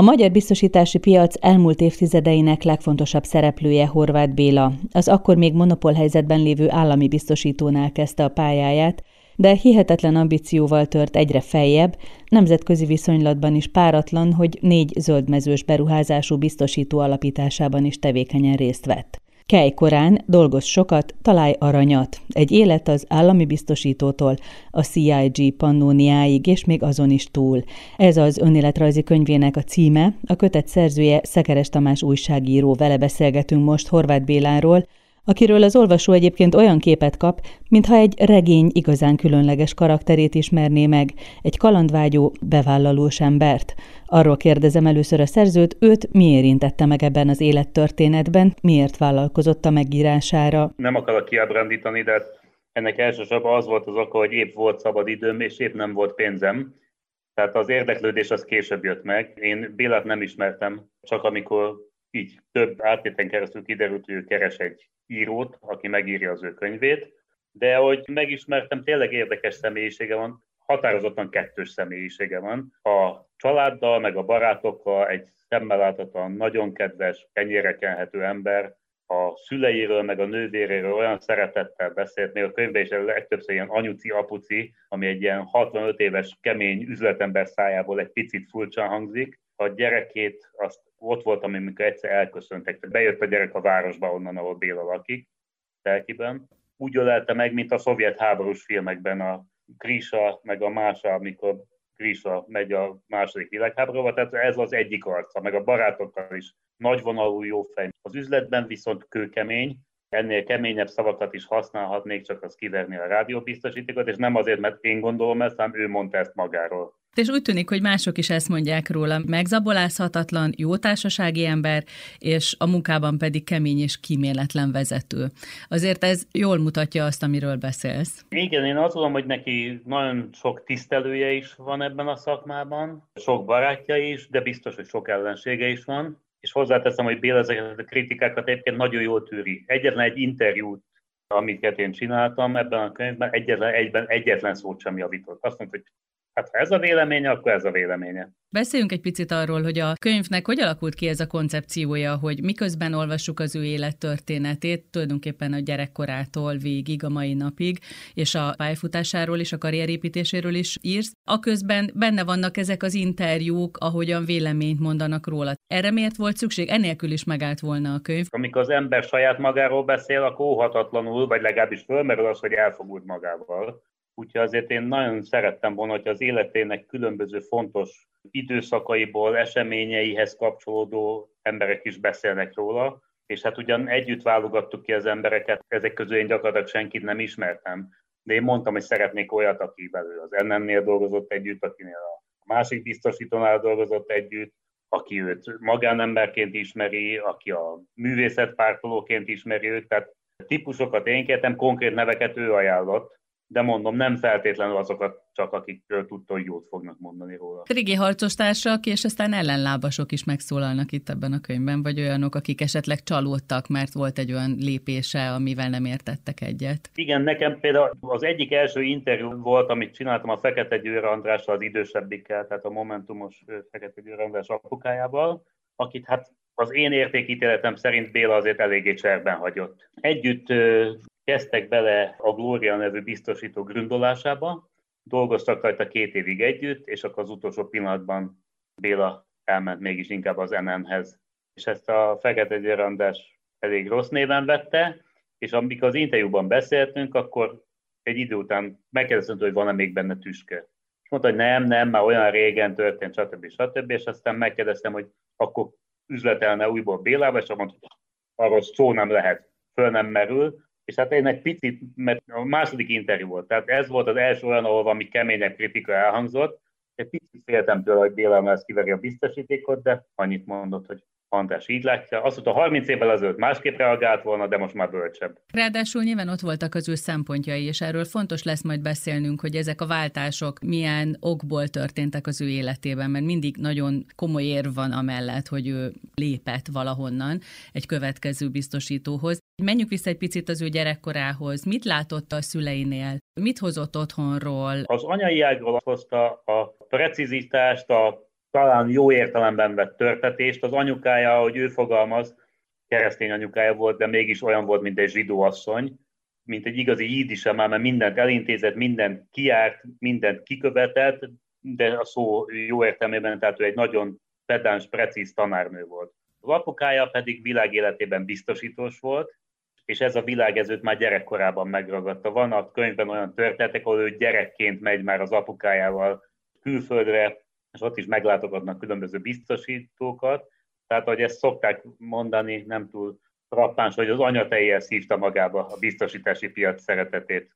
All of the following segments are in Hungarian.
A magyar biztosítási piac elmúlt évtizedeinek legfontosabb szereplője Horváth Béla. Az akkor még monopól helyzetben lévő állami biztosítónál kezdte a pályáját, de hihetetlen ambícióval tört egyre feljebb, nemzetközi viszonylatban is páratlan, hogy négy zöldmezős beruházású biztosító alapításában is tevékenyen részt vett. Kelj korán, dolgoz sokat, találj aranyat. Egy élet az állami biztosítótól a CIG pannóniáig, és még azon is túl. Ez az önéletrajzi könyvének a címe, a kötet szerzője Szekeres Tamás újságíró, vele beszélgetünk most Horváth Béláról, akiről az olvasó egyébként olyan képet kap, mintha egy regény igazán különleges karakterét ismerné meg, egy kalandvágyó, bevállalós embert. Arról kérdezem először a szerzőt, őt mi érintette meg ebben az élettörténetben, miért vállalkozott a megírására. Nem akarok kiábrándítani, de ennek elsősorban az volt az oka, hogy épp volt szabad időm, és épp nem volt pénzem. Tehát az érdeklődés az később jött meg. Én Bélát nem ismertem, csak amikor így több áttéten keresztül kiderült, hogy ő keres egy írót, aki megírja az ő könyvét, de hogy megismertem, tényleg érdekes személyisége van, határozottan kettős személyisége van. A családdal, meg a barátokkal egy szemmel láthatóan nagyon kedves, kenyére kenhető ember, a szüleiről, meg a nővéréről olyan szeretettel beszélt, még a könyvben is legtöbbször ilyen anyuci, apuci, ami egy ilyen 65 éves kemény üzletember szájából egy picit furcsa hangzik. A gyerekét azt ott voltam, amikor egyszer elköszöntek. Bejött a gyerek a városba onnan, ahol Béla lakik, Telkiben. Úgy ölelte meg, mint a szovjet háborús filmekben a Grisa, meg a Mása, amikor Grisa megy a második világháborúba, tehát ez az egyik arca, meg a barátokkal is nagyvonalú jó fej. Az üzletben viszont kőkemény, ennél keményebb szavakat is használhatnék, csak az kiverni a rádióbiztosítékot, és nem azért, mert én gondolom ezt, hanem ő mondta ezt magáról. És úgy tűnik, hogy mások is ezt mondják róla. Megzabolázhatatlan, jó társasági ember, és a munkában pedig kemény és kíméletlen vezető. Azért ez jól mutatja azt, amiről beszélsz. Igen, én azt gondolom, hogy neki nagyon sok tisztelője is van ebben a szakmában, sok barátja is, de biztos, hogy sok ellensége is van. És hozzáteszem, hogy Béla ezeket a kritikákat egyébként nagyon jól tűri. Egyetlen egy interjút amiket én csináltam ebben a könyvben, egyetlen, egyben egyetlen szót sem javított. Azt mondta, hogy Hát ha ez a véleménye, akkor ez a véleménye. Beszéljünk egy picit arról, hogy a könyvnek hogy alakult ki ez a koncepciója, hogy miközben olvassuk az ő élettörténetét, tulajdonképpen a gyerekkorától végig a mai napig, és a pályafutásáról és a karrierépítéséről is írsz. Aközben benne vannak ezek az interjúk, ahogyan véleményt mondanak róla. Erre miért volt szükség? Enélkül is megállt volna a könyv. Amikor az ember saját magáról beszél, akkor óhatatlanul, vagy legalábbis fölmerül az, hogy elfogult magával. Úgyhogy azért én nagyon szerettem volna, hogy az életének különböző fontos időszakaiból, eseményeihez kapcsolódó emberek is beszélnek róla, és hát ugyan együtt válogattuk ki az embereket, ezek közül én gyakorlatilag senkit nem ismertem, de én mondtam, hogy szeretnék olyat, aki belül az NN-nél dolgozott együtt, akinél a másik biztosítónál dolgozott együtt, aki őt magánemberként ismeri, aki a művészetpártolóként ismeri őt, tehát típusokat én kértem, konkrét neveket ő ajánlott, de mondom, nem feltétlenül azokat csak, akikről tudta, hogy jót fognak mondani róla. Régi harcostársak, és aztán ellenlábasok is megszólalnak itt ebben a könyvben, vagy olyanok, akik esetleg csalódtak, mert volt egy olyan lépése, amivel nem értettek egyet. Igen, nekem például az egyik első interjú volt, amit csináltam a Fekete Győr Andrással, az idősebbikkel, tehát a Momentumos Fekete Győr András apukájával, akit hát az én értékítéletem szerint Béla azért eléggé cserben hagyott. Együtt kezdtek bele a Gloria nevű biztosító gründolásába, dolgoztak rajta két évig együtt, és akkor az utolsó pillanatban Béla elment mégis inkább az NN-hez. És ezt a Fekete Gyerandás elég rossz néven vette, és amikor az interjúban beszéltünk, akkor egy idő után megkérdeztem, hogy van-e még benne tüske. És mondta, hogy nem, nem, már olyan régen történt, stb. stb. És aztán megkérdeztem, hogy akkor üzletelne újból Bélába, és mondta, hogy arról szó nem lehet, föl nem merül, és hát én egy picit, mert a második interjú volt, tehát ez volt az első olyan, ahol valami keményebb kritika elhangzott, egy picit féltem tőle, hogy Béla ezt kiveri a biztosítékot, de annyit mondott, hogy András így látja. Azt mondta, 30 évvel ezelőtt másképp reagált volna, de most már bölcsebb. Ráadásul nyilván ott voltak az ő szempontjai, és erről fontos lesz majd beszélnünk, hogy ezek a váltások milyen okból történtek az ő életében, mert mindig nagyon komoly érv van amellett, hogy ő lépett valahonnan egy következő biztosítóhoz. Menjünk vissza egy picit az ő gyerekkorához. Mit látott a szüleinél? Mit hozott otthonról? Az anyai ágról hozta a precizitást, a talán jó értelemben vett törtetést. Az anyukája, ahogy ő fogalmaz, keresztény anyukája volt, de mégis olyan volt, mint egy zsidó asszony, mint egy igazi jídise már, mert mindent elintézett, mindent kiárt, mindent kikövetett, de a szó jó értelmében, tehát ő egy nagyon pedáns, precíz tanárnő volt. Az apukája pedig világéletében biztosítós volt, és ez a világ ez őt már gyerekkorában megragadta. Van a könyvben olyan történetek, ahol ő gyerekként megy már az apukájával külföldre, és ott is meglátogatnak különböző biztosítókat. Tehát, hogy ezt szokták mondani, nem túl frappáns, hogy az anyatejjel szívta magába a biztosítási piac szeretetét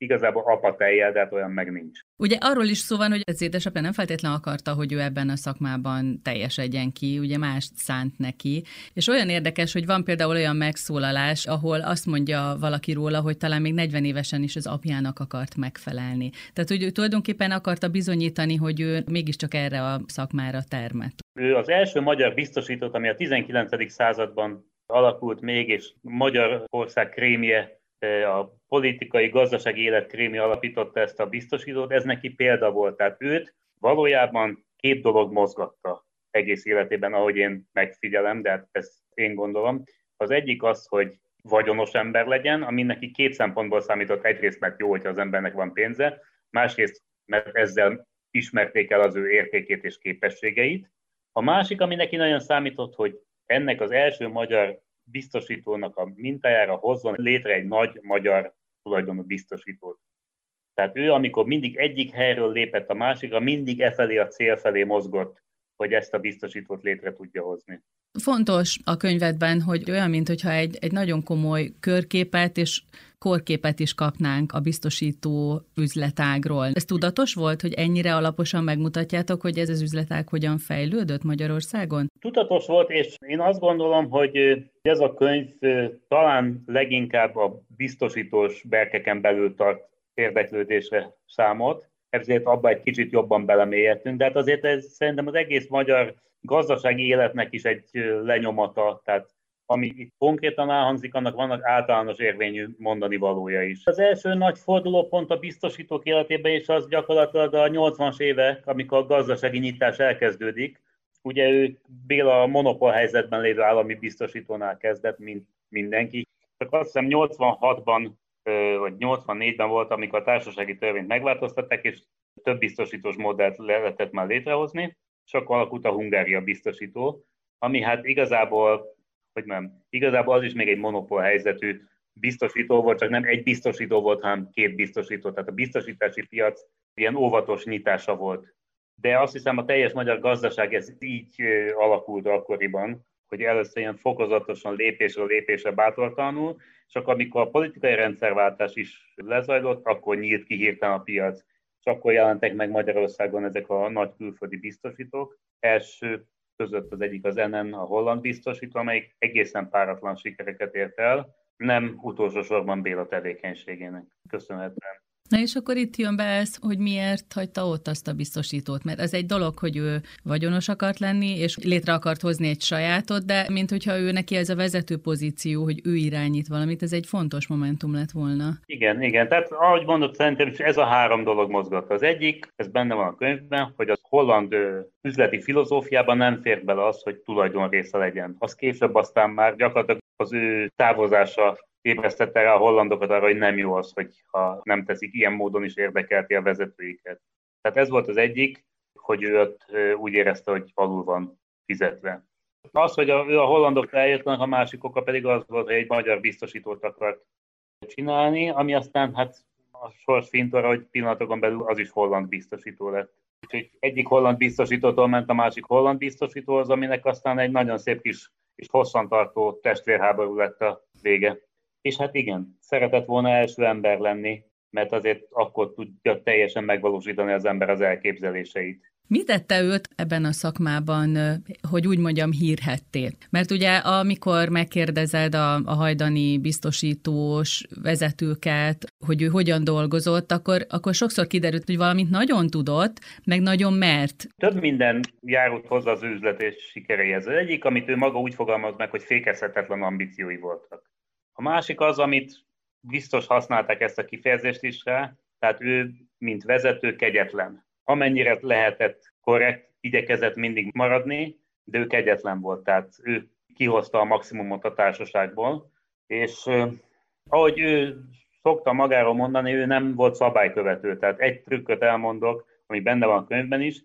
igazából apatejjel, de hát olyan meg nincs. Ugye arról is szó van, hogy az édesapja nem feltétlenül akarta, hogy ő ebben a szakmában teljesedjen ki, ugye mást szánt neki, és olyan érdekes, hogy van például olyan megszólalás, ahol azt mondja valaki róla, hogy talán még 40 évesen is az apjának akart megfelelni. Tehát, hogy ő tulajdonképpen akarta bizonyítani, hogy ő mégiscsak erre a szakmára termet. Ő az első magyar biztosított, ami a 19. században alakult még, és Magyarország krémje a politikai, gazdasági élet krémi alapította ezt a biztosítót, ez neki példa volt. Tehát őt valójában két dolog mozgatta egész életében, ahogy én megfigyelem, de hát ezt én gondolom. Az egyik az, hogy vagyonos ember legyen, ami neki két szempontból számított. Egyrészt, mert jó, hogyha az embernek van pénze, másrészt, mert ezzel ismerték el az ő értékét és képességeit. A másik, ami neki nagyon számított, hogy ennek az első magyar biztosítónak a mintájára hozzon létre egy nagy magyar tulajdonú biztosítót. Tehát ő, amikor mindig egyik helyről lépett a másikra, mindig e felé a cél felé mozgott, hogy ezt a biztosítót létre tudja hozni. Fontos a könyvedben, hogy olyan, mintha egy, egy nagyon komoly körképet és korképet is kapnánk a biztosító üzletágról. Ez tudatos volt, hogy ennyire alaposan megmutatjátok, hogy ez az üzletág hogyan fejlődött Magyarországon? Tudatos volt, és én azt gondolom, hogy ez a könyv talán leginkább a biztosítós berkeken belül tart érdeklődésre számot, ezért abba egy kicsit jobban belemélyedtünk, de hát azért ez szerintem az egész magyar gazdasági életnek is egy lenyomata, tehát ami itt konkrétan elhangzik, annak vannak általános érvényű mondani valója is. Az első nagy fordulópont a biztosítók életében is az gyakorlatilag a 80-as évek, amikor a gazdasági nyitás elkezdődik. Ugye ő Béla a monopól helyzetben lévő állami biztosítónál kezdett, mint mindenki. Csak azt hiszem 86-ban vagy 84-ben volt, amikor a társasági törvényt megváltoztatták, és több biztosítós modellt lehetett már létrehozni, és alakult a Hungária biztosító, ami hát igazából hogy nem, igazából az is még egy monopól helyzetű biztosító volt, csak nem egy biztosító volt, hanem két biztosító. Tehát a biztosítási piac ilyen óvatos nyitása volt. De azt hiszem a teljes magyar gazdaság ez így alakult akkoriban, hogy először ilyen fokozatosan lépésről lépésre bátortalanul, és akkor amikor a politikai rendszerváltás is lezajlott, akkor nyílt ki hirtelen a piac, és akkor jelentek meg Magyarországon ezek a nagy külföldi biztosítók. Első között az egyik az NN, a holland biztosító, amelyik egészen páratlan sikereket ért el, nem utolsó sorban Béla tevékenységének köszönhetően. Na és akkor itt jön be ez, hogy miért hagyta ott azt a biztosítót, mert ez egy dolog, hogy ő vagyonos akart lenni, és létre akart hozni egy sajátot, de mint hogyha ő neki ez a vezető pozíció, hogy ő irányít valamit, ez egy fontos momentum lett volna. Igen, igen. Tehát ahogy mondott, szerintem ez a három dolog mozgatta. Az egyik, ez benne van a könyvben, hogy az holland üzleti filozófiában nem fér bele az, hogy tulajdon része legyen. Az később aztán már gyakorlatilag az ő távozása ébresztette rá a hollandokat arra, hogy nem jó az, hogy ha nem teszik ilyen módon is érdekelti a vezetőiket. Tehát ez volt az egyik, hogy ő úgy érezte, hogy alul van fizetve. Az, hogy a, ő a hollandok eljöttek, a másik oka pedig az volt, hogy egy magyar biztosítót akart csinálni, ami aztán hát a sors fintora, hogy pillanatokon belül az is holland biztosító lett. Úgyhogy egyik holland biztosítótól ment a másik holland biztosítóhoz, aminek aztán egy nagyon szép kis és hosszantartó testvérháború lett a vége. És hát igen, szeretett volna első ember lenni, mert azért akkor tudja teljesen megvalósítani az ember az elképzeléseit. Mi tette őt ebben a szakmában, hogy úgy mondjam, hírhetté? Mert ugye amikor megkérdezed a, a hajdani biztosítós vezetőket, hogy ő hogyan dolgozott, akkor, akkor sokszor kiderült, hogy valamit nagyon tudott, meg nagyon mert. Több minden járult hozzá az üzlet és sikereihez. Az egyik, amit ő maga úgy fogalmaz meg, hogy fékezhetetlen ambíciói voltak. A másik az, amit biztos használták ezt a kifejezést is rá, tehát ő, mint vezető, kegyetlen. Amennyire lehetett korrekt igyekezett mindig maradni, de ő kegyetlen volt, tehát ő kihozta a maximumot a társaságból, és ahogy ő szokta magáról mondani, ő nem volt szabálykövető. Tehát egy trükköt elmondok, ami benne van a könyvben is,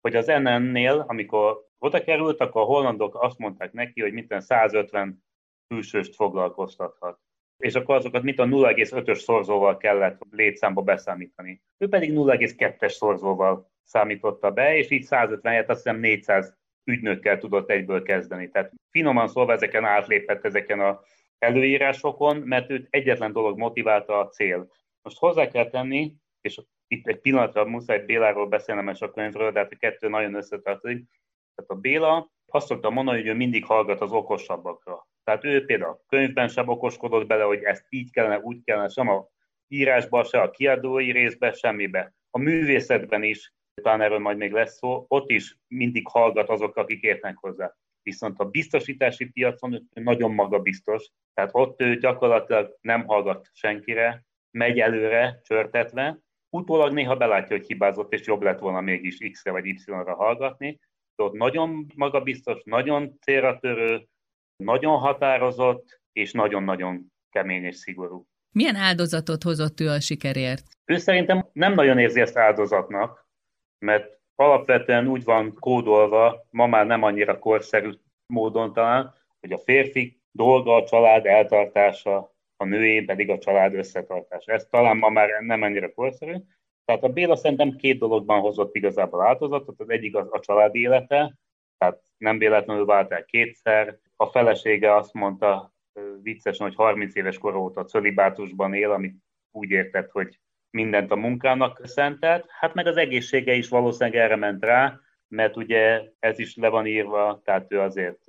hogy az NN-nél, amikor oda került, akkor a hollandok azt mondták neki, hogy minden 150 külsőst foglalkoztathat. És akkor azokat mit a 0,5-ös szorzóval kellett létszámba beszámítani. Ő pedig 0,2-es szorzóval számította be, és így 150 helyett azt hiszem 400 ügynökkel tudott egyből kezdeni. Tehát finoman szólva ezeken átlépett ezeken a előírásokon, mert őt egyetlen dolog motiválta a cél. Most hozzá kell tenni, és itt egy pillanatra muszáj Béláról beszélnem és a könyvről, de hát a kettő nagyon összetartozik. Tehát a Béla azt szokta mondani, hogy ő mindig hallgat az okosabbakra. Tehát ő például a könyvben sem okoskodott bele, hogy ezt így kellene, úgy kellene, sem a írásban, se a kiadói részben, semmibe. A művészetben is, talán erről majd még lesz szó, ott is mindig hallgat azok, akik értenek hozzá. Viszont a biztosítási piacon nagyon magabiztos, tehát ott ő gyakorlatilag nem hallgat senkire, megy előre, csörtetve, utólag néha belátja, hogy hibázott, és jobb lett volna mégis X-re vagy Y-ra hallgatni, de ott nagyon magabiztos, nagyon célra törő, nagyon határozott, és nagyon-nagyon kemény és szigorú. Milyen áldozatot hozott ő a sikerért? Ő szerintem nem nagyon érzi ezt áldozatnak, mert alapvetően úgy van kódolva, ma már nem annyira korszerű módon talán, hogy a férfi dolga a család eltartása, a nőé pedig a család összetartása. Ez talán ma már nem ennyire korszerű. Tehát a Béla szerintem két dologban hozott igazából áldozatot. Az egyik az a család élete, tehát nem véletlenül vált el kétszer. A felesége azt mondta viccesen, hogy 30 éves kor óta cölibátusban él, amit úgy értett, hogy mindent a munkának szentelt. Hát meg az egészsége is valószínűleg erre ment rá, mert ugye ez is le van írva, tehát ő azért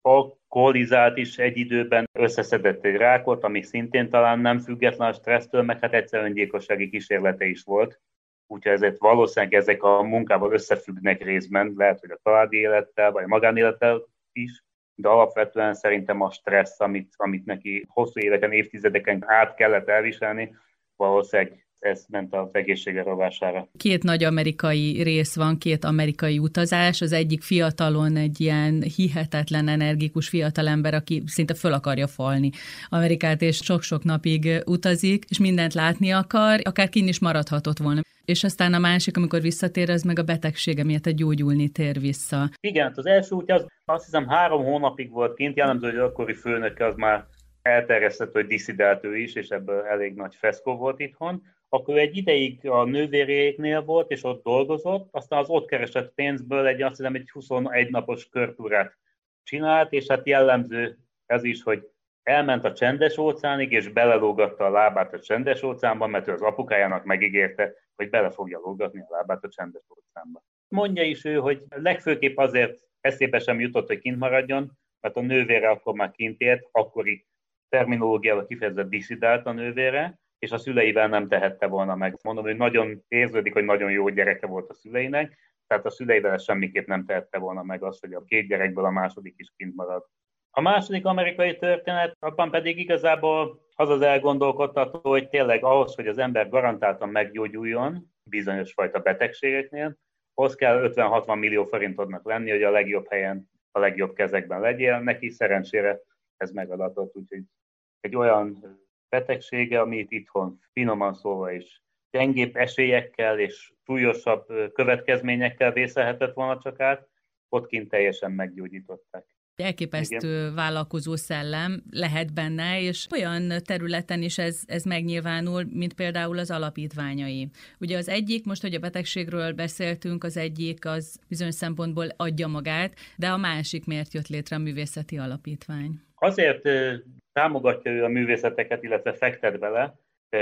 alkoholizált is egy időben, összeszedett egy rákot, ami szintén talán nem független a stressztől, meg hát egyszer öngyilkossági kísérlete is volt. Úgyhogy ezért valószínűleg ezek a munkával összefüggnek részben, lehet, hogy a családi élettel, vagy a magánélettel is, de alapvetően szerintem a stressz, amit, amit neki hosszú éveken, évtizedeken át kellett elviselni, valószínűleg ez ment az egészsége rovására. Két nagy amerikai rész van, két amerikai utazás. Az egyik fiatalon egy ilyen hihetetlen energikus fiatalember, aki szinte föl akarja falni Amerikát, és sok-sok napig utazik, és mindent látni akar, akár kin is maradhatott volna. És aztán a másik, amikor visszatér, az meg a betegsége miatt a gyógyulni tér vissza. Igen, hát az első útja az azt hiszem három hónapig volt kint, jellemző, hogy akkori főnöke az már elterjesztett, hogy diszidált ő is, és ebből elég nagy feszkó volt itthon akkor egy ideig a nővéréknél volt, és ott dolgozott, aztán az ott keresett pénzből egy, azt hiszem, egy 21 napos körtúrát csinált, és hát jellemző ez is, hogy elment a csendes óceánig, és belelógatta a lábát a csendes óceánba, mert ő az apukájának megígérte, hogy bele fogja lógatni a lábát a csendes óceánba. Mondja is ő, hogy legfőképp azért eszébe sem jutott, hogy kint maradjon, mert a nővére akkor már kint ért, akkori terminológiával kifejezett diszidált a nővére, és a szüleivel nem tehette volna meg. Mondom, hogy nagyon érződik, hogy nagyon jó gyereke volt a szüleinek, tehát a szüleivel semmiképp nem tehette volna meg azt, hogy a két gyerekből a második is kint marad. A második amerikai történet, abban pedig igazából az az elgondolkodtató, hogy tényleg ahhoz, hogy az ember garantáltan meggyógyuljon bizonyos fajta betegségeknél, az kell 50-60 millió forintodnak lenni, hogy a legjobb helyen, a legjobb kezekben legyél. Neki szerencsére ez megadatott, úgyhogy egy olyan betegsége, amit itthon finoman szólva is gyengébb esélyekkel és súlyosabb következményekkel vészelhetett volna csak át, ott kint teljesen meggyógyították. Elképesztő Igen. vállalkozó szellem lehet benne, és olyan területen is ez, ez megnyilvánul, mint például az alapítványai. Ugye az egyik, most, hogy a betegségről beszéltünk, az egyik az bizonyos szempontból adja magát, de a másik miért jött létre a művészeti alapítvány? Azért támogatja ő a művészeteket, illetve fektet bele,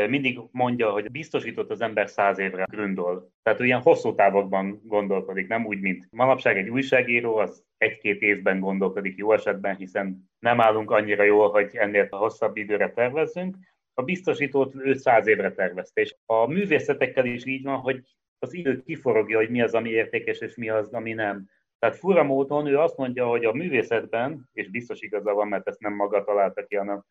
mindig mondja, hogy biztosított az ember száz évre gründol. Tehát ilyen hosszú távokban gondolkodik, nem úgy, mint manapság egy újságíró, az egy-két évben gondolkodik jó esetben, hiszen nem állunk annyira jól, hogy ennél a hosszabb időre tervezzünk. A biztosítót ő száz évre tervezte, és a művészetekkel is így van, hogy az idő kiforogja, hogy mi az, ami értékes, és mi az, ami nem. Tehát fura módon ő azt mondja, hogy a művészetben, és biztos igaza van, mert ezt nem maga találta ki, hanem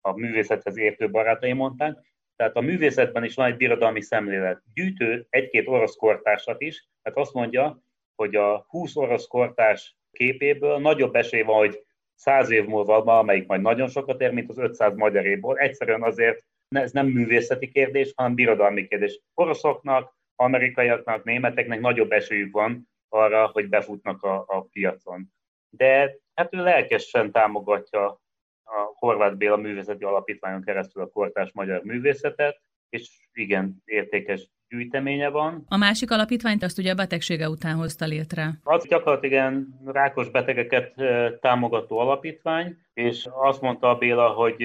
a művészethez értő barátai mondták, tehát a művészetben is van egy birodalmi szemlélet. Gyűjtő egy-két orosz kortársat is, tehát azt mondja, hogy a 20 orosz kortás képéből nagyobb esély van, hogy száz év múlva valamelyik majd nagyon sokat ér, mint az 500 magyaréból. Egyszerűen azért ez nem művészeti kérdés, hanem birodalmi kérdés. Oroszoknak, amerikaiaknak, németeknek nagyobb esélyük van arra, hogy befutnak a, a piacon. De hát ő lelkesen támogatja a Horváth Béla Művészeti Alapítványon keresztül a kortás magyar művészetet, és igen, értékes gyűjteménye van. A másik alapítványt azt ugye a betegsége után hozta létre. Az gyakorlatilag rákos betegeket támogató alapítvány, és azt mondta a Béla, hogy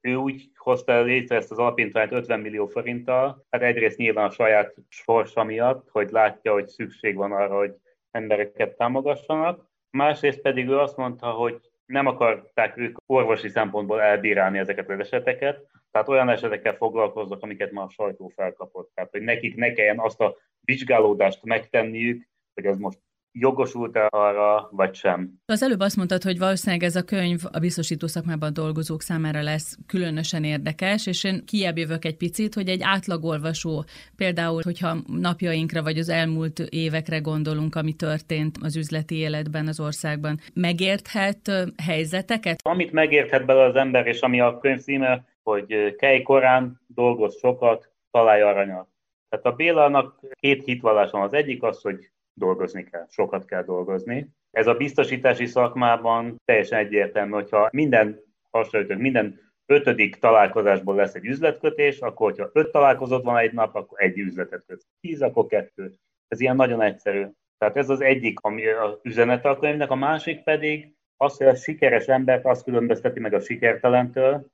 ő úgy hozta létre ezt az alapítványt 50 millió forinttal, hát egyrészt nyilván a saját sorsa miatt, hogy látja, hogy szükség van arra, hogy embereket támogassanak, másrészt pedig ő azt mondta, hogy nem akarták ők orvosi szempontból elbírálni ezeket az eseteket, tehát olyan esetekkel foglalkoznak, amiket már a sajtó felkapott. Tehát, hogy nekik ne kelljen azt a vizsgálódást megtenniük, hogy ez most jogosult-e arra, vagy sem. Az előbb azt mondtad, hogy valószínűleg ez a könyv a biztosító szakmában dolgozók számára lesz különösen érdekes, és én kiebb jövök egy picit, hogy egy átlagolvasó, például, hogyha napjainkra vagy az elmúlt évekre gondolunk, ami történt az üzleti életben az országban, megérthet helyzeteket? Amit megérthet bele az ember, és ami a könyv címe, hogy kelj korán, dolgoz sokat, találj aranyat. Tehát a Bélának két hitvallás van. Az egyik az, hogy dolgozni kell, sokat kell dolgozni. Ez a biztosítási szakmában teljesen egyértelmű, hogyha minden hasonlítunk, minden ötödik találkozásból lesz egy üzletkötés, akkor hogyha öt találkozót van egy nap, akkor egy üzletet köt. Tíz, akkor kettő. Ez ilyen nagyon egyszerű. Tehát ez az egyik, ami az üzenete a könyvnek, a másik pedig az, hogy a sikeres embert azt különbözteti meg a sikertelentől,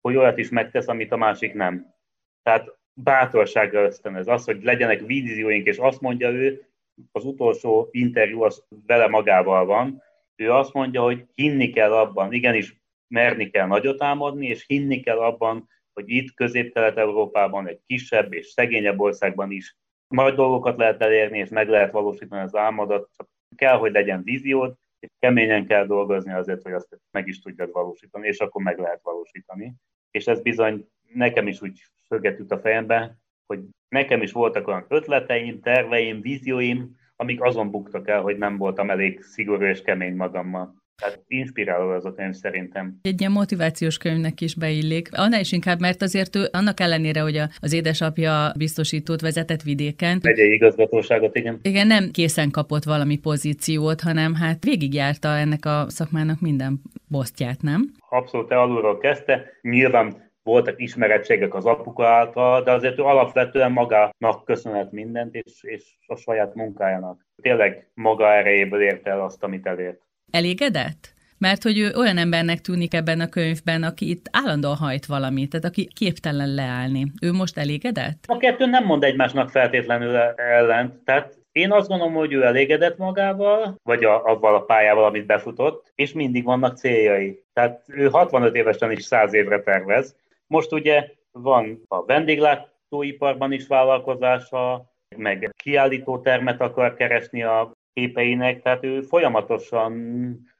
hogy olyat is megtesz, amit a másik nem. Tehát bátorságra ösztönöz az, hogy legyenek vízióink, és azt mondja ő, az utolsó interjú az vele magával van, ő azt mondja, hogy hinni kell abban, igenis merni kell nagyot álmodni, és hinni kell abban, hogy itt Közép-Kelet-Európában, egy kisebb és szegényebb országban is nagy dolgokat lehet elérni, és meg lehet valósítani az álmodat, csak kell, hogy legyen víziód, és keményen kell dolgozni azért, hogy azt meg is tudjad valósítani, és akkor meg lehet valósítani. És ez bizony nekem is úgy szöget jut a fejembe, hogy nekem is voltak olyan ötleteim, terveim, vízióim, amik azon buktak el, hogy nem voltam elég szigorú és kemény magammal. Tehát inspiráló az a könyv szerintem. Egy ilyen motivációs könyvnek is beillik. Annál is inkább, mert azért ő annak ellenére, hogy az édesapja biztosítót vezetett vidéken. Egy igazgatóságot, igen. Igen, nem készen kapott valami pozíciót, hanem hát végigjárta ennek a szakmának minden posztját, nem? Abszolút alulról kezdte. Nyilván voltak ismerettségek az apuka által, de azért ő alapvetően magának köszönhet mindent, és, és a saját munkájának. Tényleg maga erejéből érte el azt, amit elért. Elégedett? Mert hogy ő olyan embernek tűnik ebben a könyvben, aki itt állandóan hajt valamit, tehát aki képtelen leállni. Ő most elégedett? A kettő nem mond egymásnak feltétlenül ellent. Tehát én azt gondolom, hogy ő elégedett magával, vagy a, avval a pályával, amit befutott, és mindig vannak céljai. Tehát ő 65 évesen is 100 évre tervez, most ugye van a vendéglátóiparban is vállalkozása, meg kiállító termet akar keresni a képeinek, tehát ő folyamatosan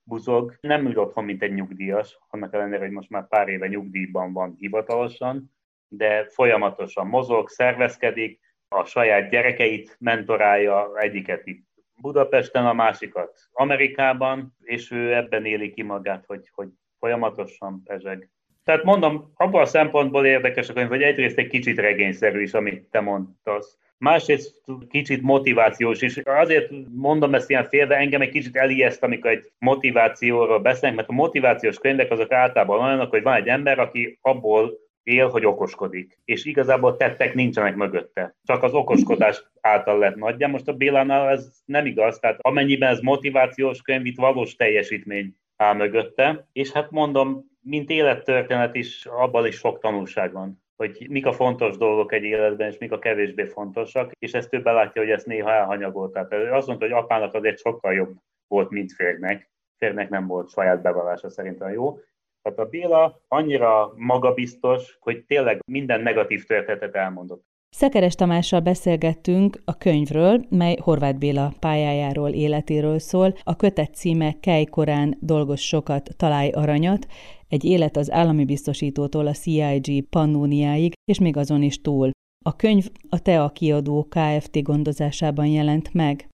buzog, nem ül otthon, mint egy nyugdíjas, annak ellenére, hogy most már pár éve nyugdíjban van hivatalosan, de folyamatosan mozog, szervezkedik, a saját gyerekeit mentorálja, egyiket itt Budapesten, a másikat Amerikában, és ő ebben éli ki magát, hogy, hogy folyamatosan pezseg. Tehát mondom, abban a szempontból érdekes a könyv, hogy egyrészt egy kicsit regényszerű is, amit te mondtasz. Másrészt kicsit motivációs is. Azért mondom ezt ilyen félve, engem egy kicsit elijeszt, amikor egy motivációról beszélünk, mert a motivációs könyvek azok általában olyanok, hogy van egy ember, aki abból él, hogy okoskodik. És igazából tettek nincsenek mögötte. Csak az okoskodás által lett nagyja. Most a Bélánál ez nem igaz. Tehát amennyiben ez motivációs könyv, itt valós teljesítmény áll mögötte. És hát mondom, mint élettörténet is, abban is sok tanulság van hogy mik a fontos dolgok egy életben, és mik a kevésbé fontosak, és ezt ő belátja, hogy ezt néha elhanyagolt. Tehát ő azt mondta, hogy apának azért sokkal jobb volt, mint férnek. Férnek nem volt saját bevallása szerintem jó. Tehát a Béla annyira magabiztos, hogy tényleg minden negatív történetet elmondott. Szekeres Tamással beszélgettünk a könyvről, mely Horváth Béla pályájáról, életéről szól. A kötet címe Kej korán dolgos sokat, találj aranyat, egy élet az állami biztosítótól a CIG Pannóniáig, és még azon is túl. A könyv a TEA kiadó KFT gondozásában jelent meg.